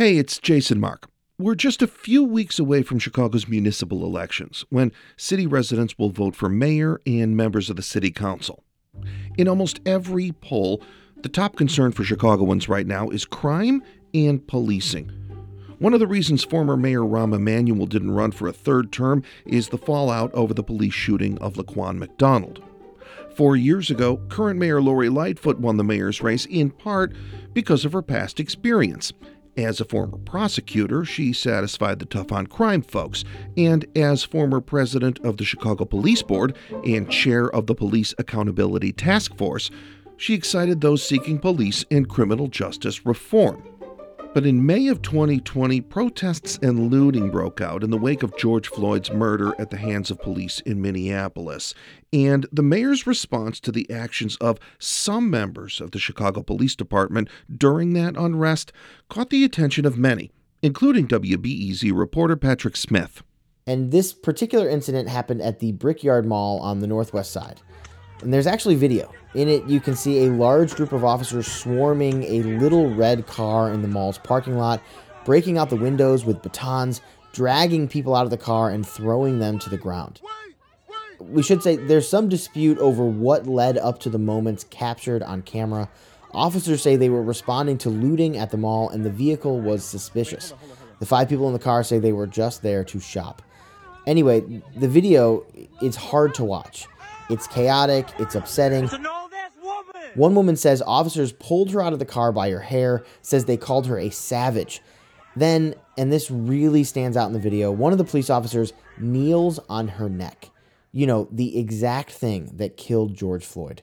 Hey, it's Jason Marck. We're just a few weeks away from Chicago's municipal elections, when city residents will vote for mayor and members of the city council. In almost every poll, the top concern for Chicagoans right now is crime and policing. One of the reasons former Mayor Rahm Emanuel didn't run for a third term is the fallout over the police shooting of Laquan McDonald. Four years ago, current Mayor Lori Lightfoot won the mayor's race in part because of her past experience as a former prosecutor, she satisfied the tough on crime folks, and as former president of the Chicago Police Board and chair of the Police Accountability Task Force, she excited those seeking police and criminal justice reform. But in May of 2020, protests and looting broke out in the wake of George Floyd's murder at the hands of police in Minneapolis. And the mayor's response to the actions of some members of the Chicago Police Department during that unrest caught the attention of many, including WBEZ reporter Patrick Smith. And this particular incident happened at the Brickyard Mall on the northwest side. And there's actually video. In it, you can see a large group of officers swarming a little red car in the mall's parking lot, breaking out the windows with batons, dragging people out of the car, and throwing them to the ground. We should say there's some dispute over what led up to the moments captured on camera. Officers say they were responding to looting at the mall and the vehicle was suspicious. The five people in the car say they were just there to shop. Anyway, the video is hard to watch. It's chaotic, it's upsetting. One woman says officers pulled her out of the car by her hair, says they called her a savage. Then, and this really stands out in the video, one of the police officers kneels on her neck. You know, the exact thing that killed George Floyd.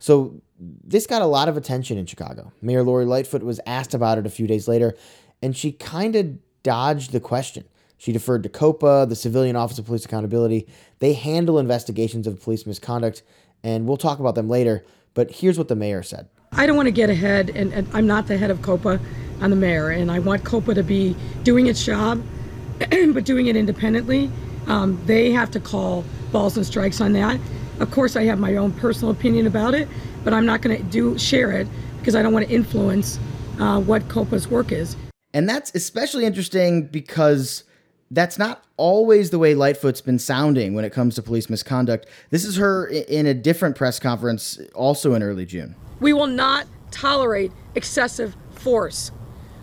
So, this got a lot of attention in Chicago. Mayor Lori Lightfoot was asked about it a few days later, and she kind of dodged the question. She deferred to COPA, the Civilian Office of Police Accountability. They handle investigations of police misconduct, and we'll talk about them later. But here's what the mayor said I don't want to get ahead, and, and I'm not the head of COPA. I'm the mayor, and I want COPA to be doing its job, but doing it independently. Um, they have to call balls and strikes on that. Of course, I have my own personal opinion about it, but I'm not going to do share it because I don't want to influence uh, what COPA's work is. And that's especially interesting because that's not always the way Lightfoot's been sounding when it comes to police misconduct. This is her in a different press conference, also in early June. We will not tolerate excessive force.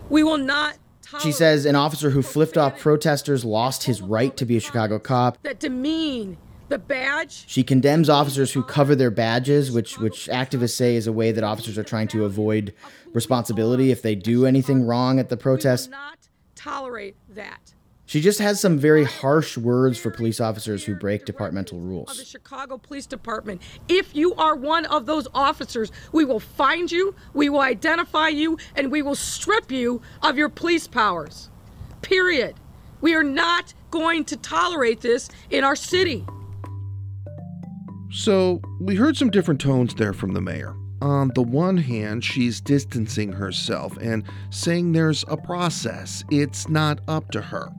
We will not. She says an officer who flipped off protesters lost his right to be a Chicago cop. That demean the badge. She condemns officers who cover their badges, which which activists say is a way that officers are trying to avoid responsibility if they do anything wrong at the protest. We will not tolerate that. She just has some very harsh words for police officers who break departmental rules. Of the Chicago Police Department. If you are one of those officers, we will find you, we will identify you, and we will strip you of your police powers. Period. We are not going to tolerate this in our city. So, we heard some different tones there from the mayor. On the one hand, she's distancing herself and saying there's a process, it's not up to her.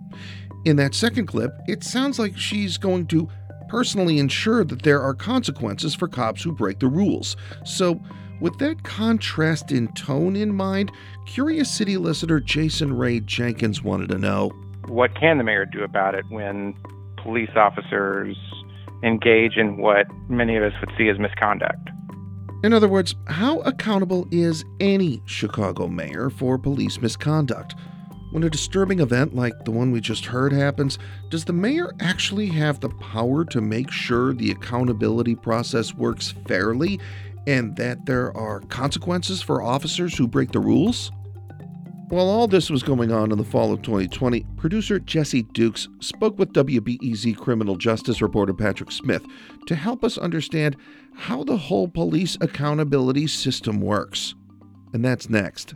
In that second clip, it sounds like she's going to personally ensure that there are consequences for cops who break the rules. So, with that contrast in tone in mind, Curious City listener Jason Ray Jenkins wanted to know what can the mayor do about it when police officers engage in what many of us would see as misconduct? In other words, how accountable is any Chicago mayor for police misconduct? When a disturbing event like the one we just heard happens, does the mayor actually have the power to make sure the accountability process works fairly and that there are consequences for officers who break the rules? While all this was going on in the fall of 2020, producer Jesse Dukes spoke with WBEZ criminal justice reporter Patrick Smith to help us understand how the whole police accountability system works. And that's next.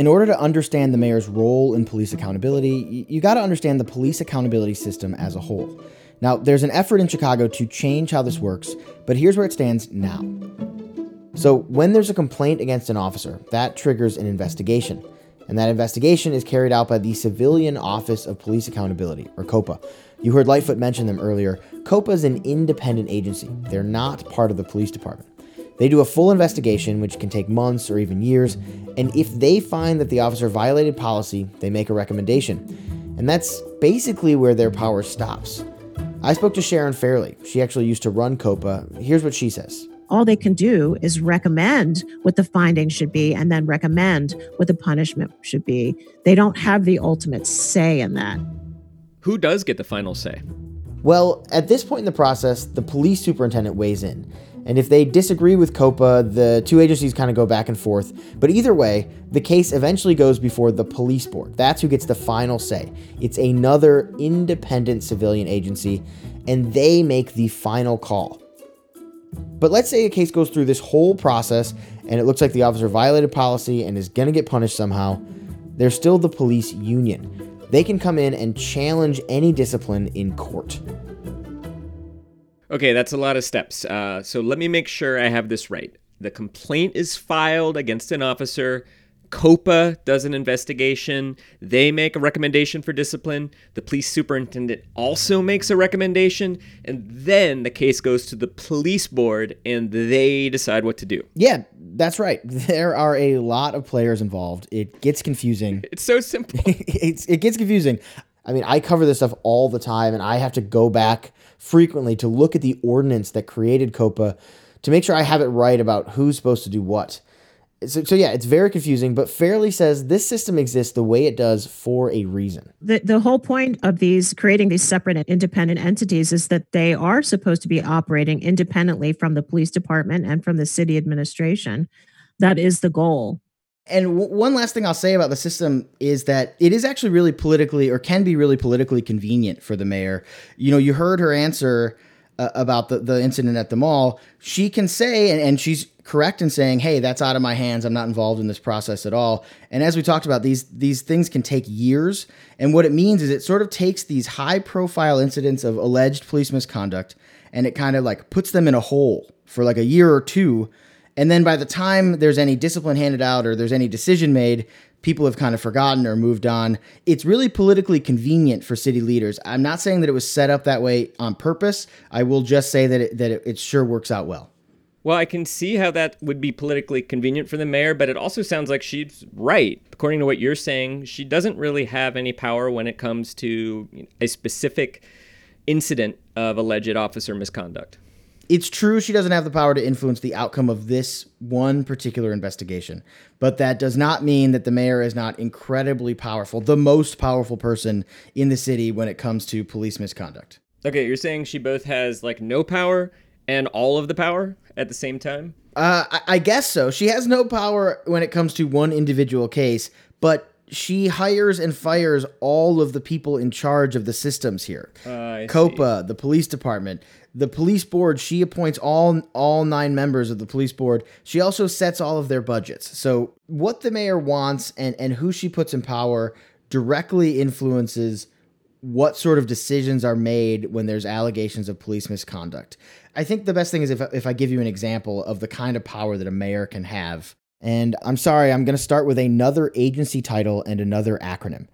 In order to understand the mayor's role in police accountability, you got to understand the police accountability system as a whole. Now, there's an effort in Chicago to change how this works, but here's where it stands now. So, when there's a complaint against an officer, that triggers an investigation. And that investigation is carried out by the Civilian Office of Police Accountability, or COPA. You heard Lightfoot mention them earlier. COPA is an independent agency, they're not part of the police department. They do a full investigation, which can take months or even years, and if they find that the officer violated policy, they make a recommendation. And that's basically where their power stops. I spoke to Sharon Fairley. She actually used to run COPA. Here's what she says. All they can do is recommend what the findings should be and then recommend what the punishment should be. They don't have the ultimate say in that. Who does get the final say? Well, at this point in the process, the police superintendent weighs in. And if they disagree with COPA, the two agencies kind of go back and forth. But either way, the case eventually goes before the police board. That's who gets the final say. It's another independent civilian agency, and they make the final call. But let's say a case goes through this whole process and it looks like the officer violated policy and is going to get punished somehow. There's still the police union. They can come in and challenge any discipline in court. Okay, that's a lot of steps. Uh, so let me make sure I have this right. The complaint is filed against an officer. COPA does an investigation. They make a recommendation for discipline. The police superintendent also makes a recommendation. And then the case goes to the police board and they decide what to do. Yeah, that's right. There are a lot of players involved. It gets confusing. It's so simple. it's, it gets confusing. I mean, I cover this stuff all the time and I have to go back frequently to look at the ordinance that created COPA to make sure I have it right about who's supposed to do what. So, so yeah, it's very confusing, but Fairley says this system exists the way it does for a reason. The, the whole point of these creating these separate and independent entities is that they are supposed to be operating independently from the police department and from the city administration. That is the goal. And w- one last thing I'll say about the system is that it is actually really politically, or can be really politically convenient for the mayor. You know, you heard her answer uh, about the, the incident at the mall. She can say, and, and she's correct in saying, "Hey, that's out of my hands. I'm not involved in this process at all." And as we talked about, these these things can take years. And what it means is it sort of takes these high profile incidents of alleged police misconduct and it kind of like puts them in a hole for like a year or two and then by the time there's any discipline handed out or there's any decision made, people have kind of forgotten or moved on. It's really politically convenient for city leaders. I'm not saying that it was set up that way on purpose. I will just say that it, that it, it sure works out well. Well, I can see how that would be politically convenient for the mayor, but it also sounds like she's right. According to what you're saying, she doesn't really have any power when it comes to a specific incident of alleged officer misconduct it's true she doesn't have the power to influence the outcome of this one particular investigation, but that does not mean that the mayor is not incredibly powerful, the most powerful person in the city when it comes to police misconduct. Okay, you're saying she both has like no power and all of the power at the same time? Uh, I, I guess so. She has no power when it comes to one individual case, but she hires and fires all of the people in charge of the systems here. Uh, COPA, the police department, the police board she appoints all all nine members of the police board. She also sets all of their budgets. So what the mayor wants and and who she puts in power directly influences what sort of decisions are made when there's allegations of police misconduct. I think the best thing is if, if i give you an example of the kind of power that a mayor can have and i'm sorry i'm going to start with another agency title and another acronym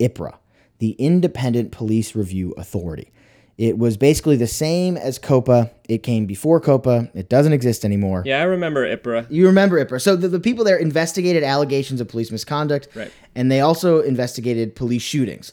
IPRA, the independent police review authority it was basically the same as COPA. It came before COPA. It doesn't exist anymore. Yeah, I remember IPRA. You remember IPRA. So the, the people there investigated allegations of police misconduct. Right. And they also investigated police shootings.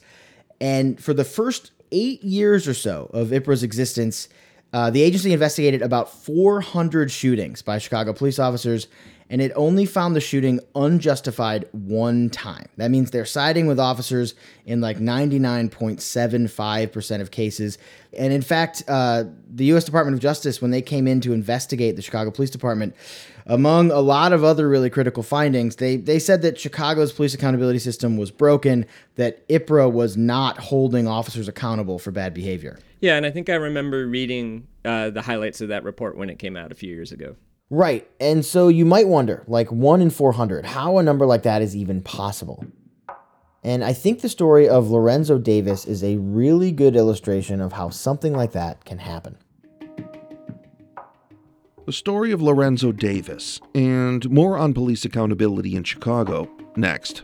And for the first eight years or so of IPRA's existence, uh, the agency investigated about 400 shootings by Chicago police officers and it only found the shooting unjustified one time. That means they're siding with officers in like 99.75% of cases. And in fact, uh, the U.S. Department of Justice, when they came in to investigate the Chicago Police Department, among a lot of other really critical findings, they, they said that Chicago's police accountability system was broken, that IPRA was not holding officers accountable for bad behavior. Yeah, and I think I remember reading uh, the highlights of that report when it came out a few years ago. Right. And so you might wonder, like 1 in 400, how a number like that is even possible. And I think the story of Lorenzo Davis is a really good illustration of how something like that can happen. The story of Lorenzo Davis, and more on police accountability in Chicago next.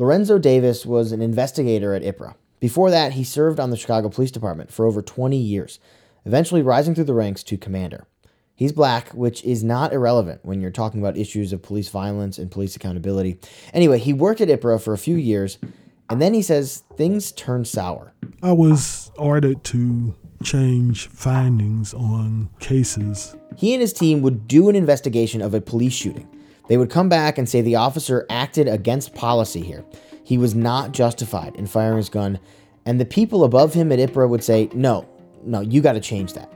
Lorenzo Davis was an investigator at IPRA. Before that, he served on the Chicago Police Department for over 20 years, eventually rising through the ranks to commander. He's black, which is not irrelevant when you're talking about issues of police violence and police accountability. Anyway, he worked at IPRA for a few years, and then he says things turned sour. I was ordered to change findings on cases. He and his team would do an investigation of a police shooting. They would come back and say the officer acted against policy here. He was not justified in firing his gun, and the people above him at IPRA would say, no, no, you got to change that.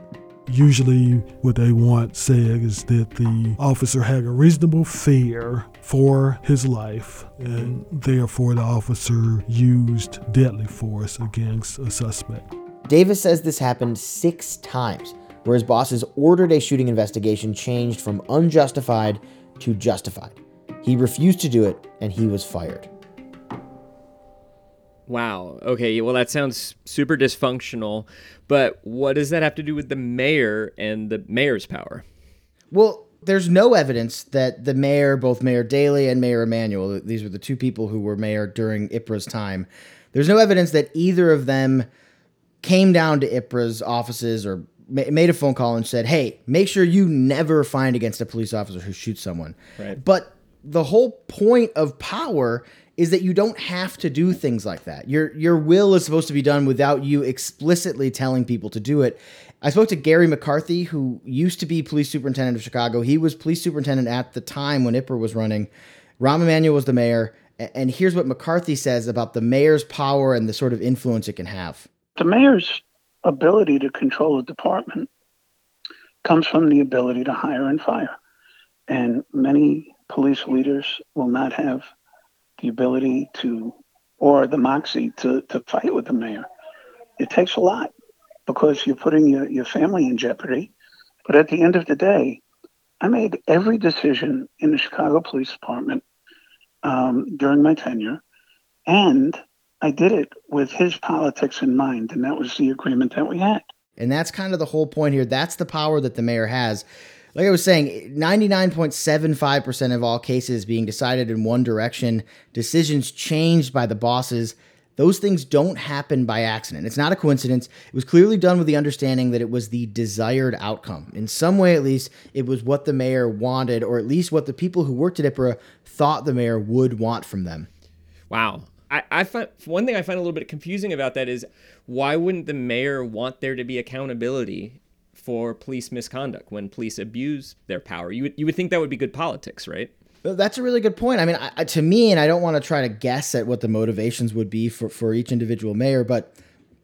Usually, what they want said is that the officer had a reasonable fear for his life, and therefore the officer used deadly force against a suspect. Davis says this happened six times, where his bosses ordered a shooting investigation changed from unjustified to justified. He refused to do it, and he was fired. Wow. Okay. Well, that sounds super dysfunctional. But what does that have to do with the mayor and the mayor's power? Well, there's no evidence that the mayor, both Mayor Daley and Mayor Emanuel, these were the two people who were mayor during IPRA's time, there's no evidence that either of them came down to IPRA's offices or made a phone call and said, "Hey, make sure you never find against a police officer who shoots someone." Right. But the whole point of power is that you don't have to do things like that. Your your will is supposed to be done without you explicitly telling people to do it. I spoke to Garry McCarthy, who used to be police superintendent of Chicago. He was police superintendent at the time when IPRA was running. Rahm Emanuel was the mayor. And here's what McCarthy says about the mayor's power and the sort of influence it can have. The mayor's ability to control a department comes from the ability to hire and fire. And many police leaders will not have the ability to, or the moxie to, to fight with the mayor. It takes a lot because you're putting your, your family in jeopardy. But at the end of the day, I made every decision in the Chicago Police Department um, during my tenure. And I did it with his politics in mind, and that was the agreement that we had. And that's kind of the whole point here. That's the power that the mayor has. Like I was saying, 99.75% of all cases being decided in one direction, decisions changed by the bosses. Those things don't happen by accident. It's not a coincidence. It was clearly done with the understanding that it was the desired outcome. In some way, at least, it was what the mayor wanted, or at least what the people who worked at IPRA thought the mayor would want from them. Wow. I, I find one thing I find a little bit confusing about that is why wouldn't the mayor want there to be accountability for police misconduct when police abuse their power? You would, you would think that would be good politics, right? That's a really good point. I mean, I, to me, and I don't want to try to guess at what the motivations would be for, for each individual mayor, but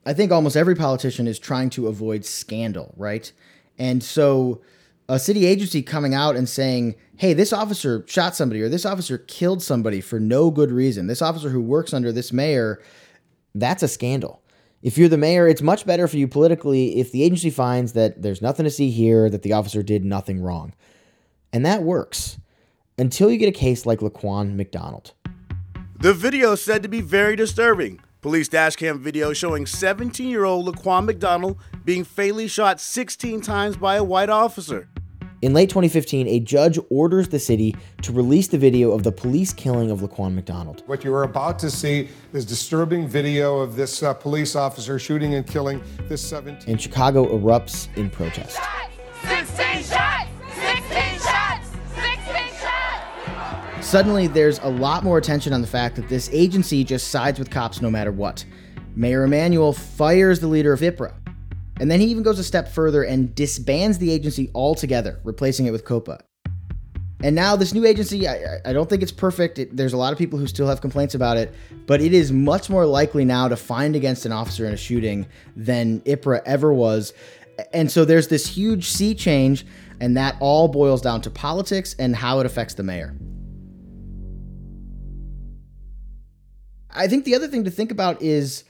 I think almost every politician is trying to avoid scandal, right? And so a city agency coming out and saying, hey, this officer shot somebody or this officer killed somebody for no good reason, this officer who works under this mayor, that's a scandal. If you're the mayor, it's much better for you politically if the agency finds that there's nothing to see here, that the officer did nothing wrong. And that works until you get a case like Laquan McDonald. The video is said to be very disturbing. Police dashcam video showing 17 year old Laquan McDonald being fatally shot 16 times by a white officer. In late 2015, a judge orders the city to release the video of the police killing of Laquan McDonald. What you are about to see is disturbing video of this uh, police officer shooting and killing this 17. And Chicago erupts in protest. 16 shots! 16 shots! 16 shots! Suddenly, there's a lot more attention on the fact that this agency just sides with cops no matter what. Mayor Emanuel fires the leader of IPRA. And then he even goes a step further and disbands the agency altogether, replacing it with COPA. And now this new agency, I, I don't think it's perfect. It, there's a lot of people who still have complaints about it, but it is much more likely now to find against an officer in a shooting than IPRA ever was. And so there's this huge sea change, and that all boils down to politics and how it affects the mayor. I think the other thing to think about is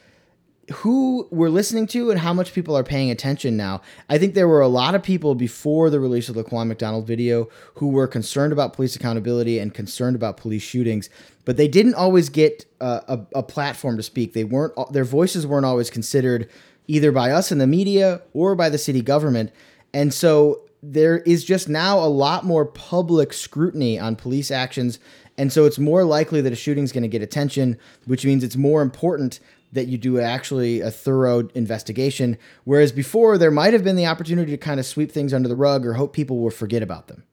who we're listening to and how much people are paying attention now. I think there were a lot of people before the release of the Laquan McDonald video who were concerned about police accountability and concerned about police shootings, but they didn't always get a, a, a platform to speak. They weren't their voices weren't always considered either by us in the media or by the city government. And so there is just now a lot more public scrutiny on police actions. And so it's more likely that a shooting is going to get attention, which means it's more important that you do actually a thorough investigation. Whereas before, there might have been the opportunity to kind of sweep things under the rug or hope people will forget about them.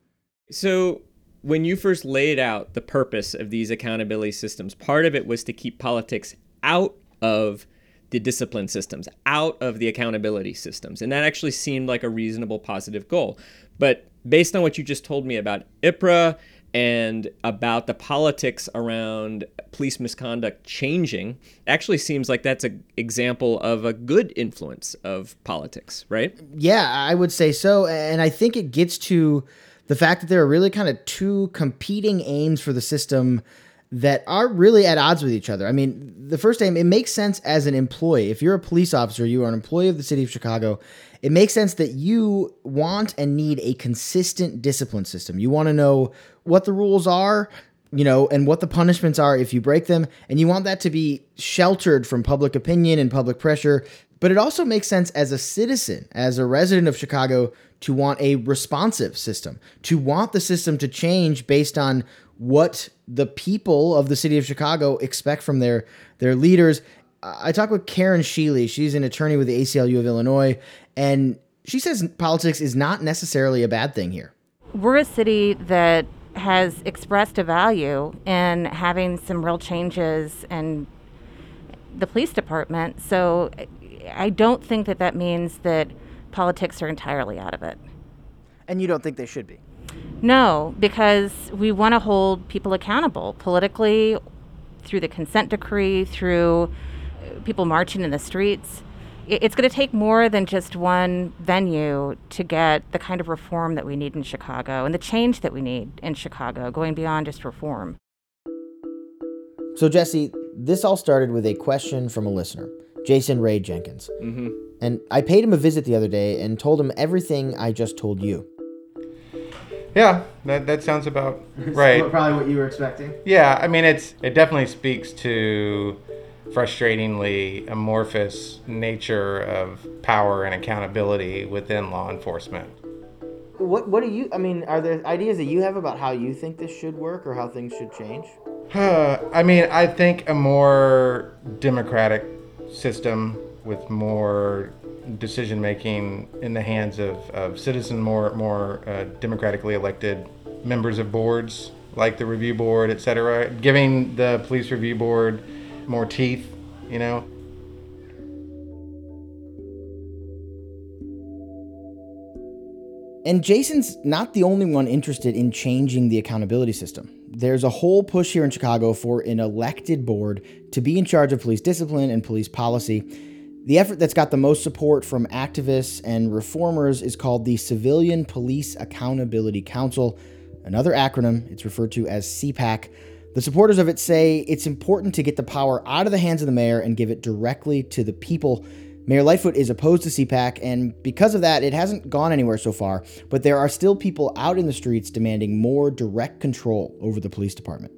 So, when you first laid out the purpose of these accountability systems, part of it was to keep politics out of the discipline systems, out of the accountability systems. And that actually seemed like a reasonable, positive goal. But based on what you just told me about IPRA and about the politics around police misconduct changing actually seems like that's an example of a good influence of politics, right? Yeah, I would say so. And I think it gets to the fact that there are really kind of two competing aims for the system that are really at odds with each other. I mean, the first aim, it makes sense as an employee. If you're a police officer, you are an employee of the city of Chicago, it makes sense that you want and need a consistent discipline system. You want to know what the rules are, you know, and what the punishments are if you break them, and you want that to be sheltered from public opinion and public pressure. But it also makes sense as a citizen, as a resident of Chicago, to want a responsive system, to want the system to change based on what the people of the city of Chicago expect from their their leaders. I talked with Karen Sheley. She's an attorney with the ACLU of Illinois, and she says politics is not necessarily a bad thing here. We're a city that has expressed a value in having some real changes in the police department. So I don't think that that means that politics are entirely out of it. And you don't think they should be? No, because we want to hold people accountable politically through the consent decree, through uh, people marching in the streets. It's going to take more than just one venue to get the kind of reform that we need in Chicago and the change that we need in Chicago, going beyond just reform. So, Jesse, this all started with a question from a listener, Jason Ray Jenkins. Mm-hmm. And I paid him a visit the other day and told him everything I just told you. Yeah, that, that sounds about right. Probably what you were expecting. Yeah, I mean it's it definitely speaks to frustratingly amorphous nature of power and accountability within law enforcement. What what do you I mean, are there ideas that you have about how you think this should work or how things should change? I mean, I think a more democratic system with more decision making in the hands of, of citizens, more more uh, democratically elected members of boards like the review board, et cetera, giving the police review board more teeth, you know. And Jason's not the only one interested in changing the accountability system. There's a whole push here in Chicago for an elected board to be in charge of police discipline and police policy. The effort that's got the most support from activists and reformers is called the Civilian Police Accountability Council, another acronym. It's referred to as CPAC. The supporters of it say it's important to get the power out of the hands of the mayor and give it directly to the people. Mayor Lightfoot is opposed to CPAC, and because of that, it hasn't gone anywhere so far. But there are still people out in the streets demanding more direct control over the police department.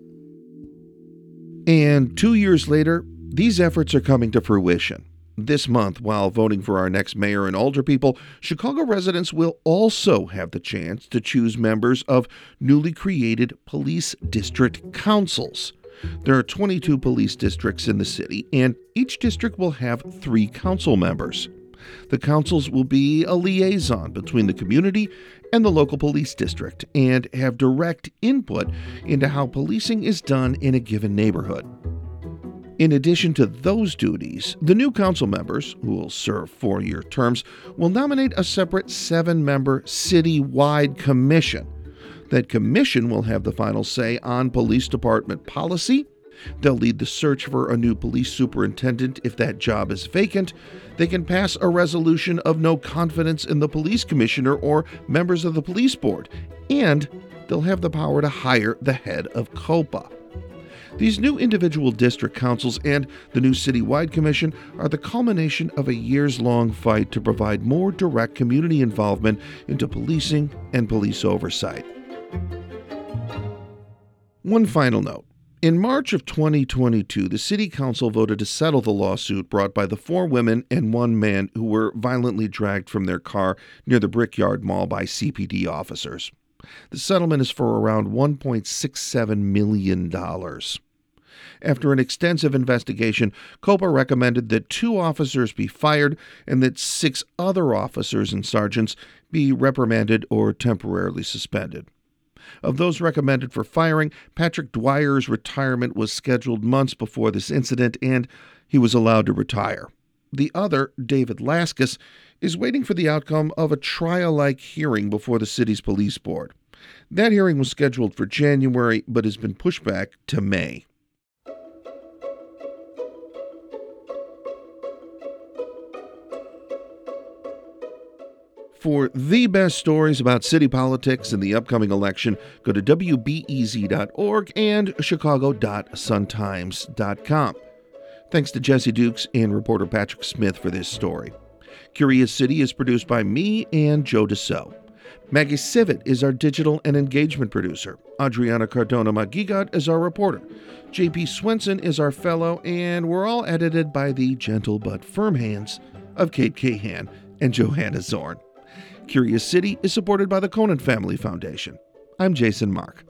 And two years later, these efforts are coming to fruition. This month, while voting for our next mayor and alderpeople, Chicago residents will also have the chance to choose members of newly created police district councils. There are 22 police districts in the city, and each district will have three council members. The councils will be a liaison between the community and the local police district and have direct input into how policing is done in a given neighborhood. In addition to those duties, the new council members, who will serve four year terms, will nominate a separate seven member city-wide commission. That commission will have the final say on police department policy. They'll lead the search for a new police superintendent if that job is vacant. They can pass a resolution of no confidence in the police commissioner or members of the police board. And they'll have the power to hire the head of COPA. These new individual district councils and the new citywide commission are the culmination of a years long fight to provide more direct community involvement into policing and police oversight. One final note. In March of 2022, the City Council voted to settle the lawsuit brought by the four women and one man who were violently dragged from their car near the Brickyard Mall by CPD officers. The settlement is for around $1.67 million. After an extensive investigation, COPA recommended that two officers be fired and that six other officers and sergeants be reprimanded or temporarily suspended. Of those recommended for firing, Patrick Dwyer's retirement was scheduled months before this incident, and he was allowed to retire. The other, David Laskus, is waiting for the outcome of a trial like hearing before the city's police board. That hearing was scheduled for January, but has been pushed back to May. For the best stories about city politics and the upcoming election, go to WBEZ.org and Chicago.suntimes.com. Thanks to Jesse Dukes and reporter Patrick Smith for this story. Curious City is produced by me and Joe DeCeault. Maggie Sivit is our digital and engagement producer. Adriana Cardona Maguigad is our reporter. JP Swenson is our fellow, and we're all edited by the gentle but firm hands of Kate Cahan and Johanna Zorn. Curious City is supported by the Conan Family Foundation. I'm Jason Marck.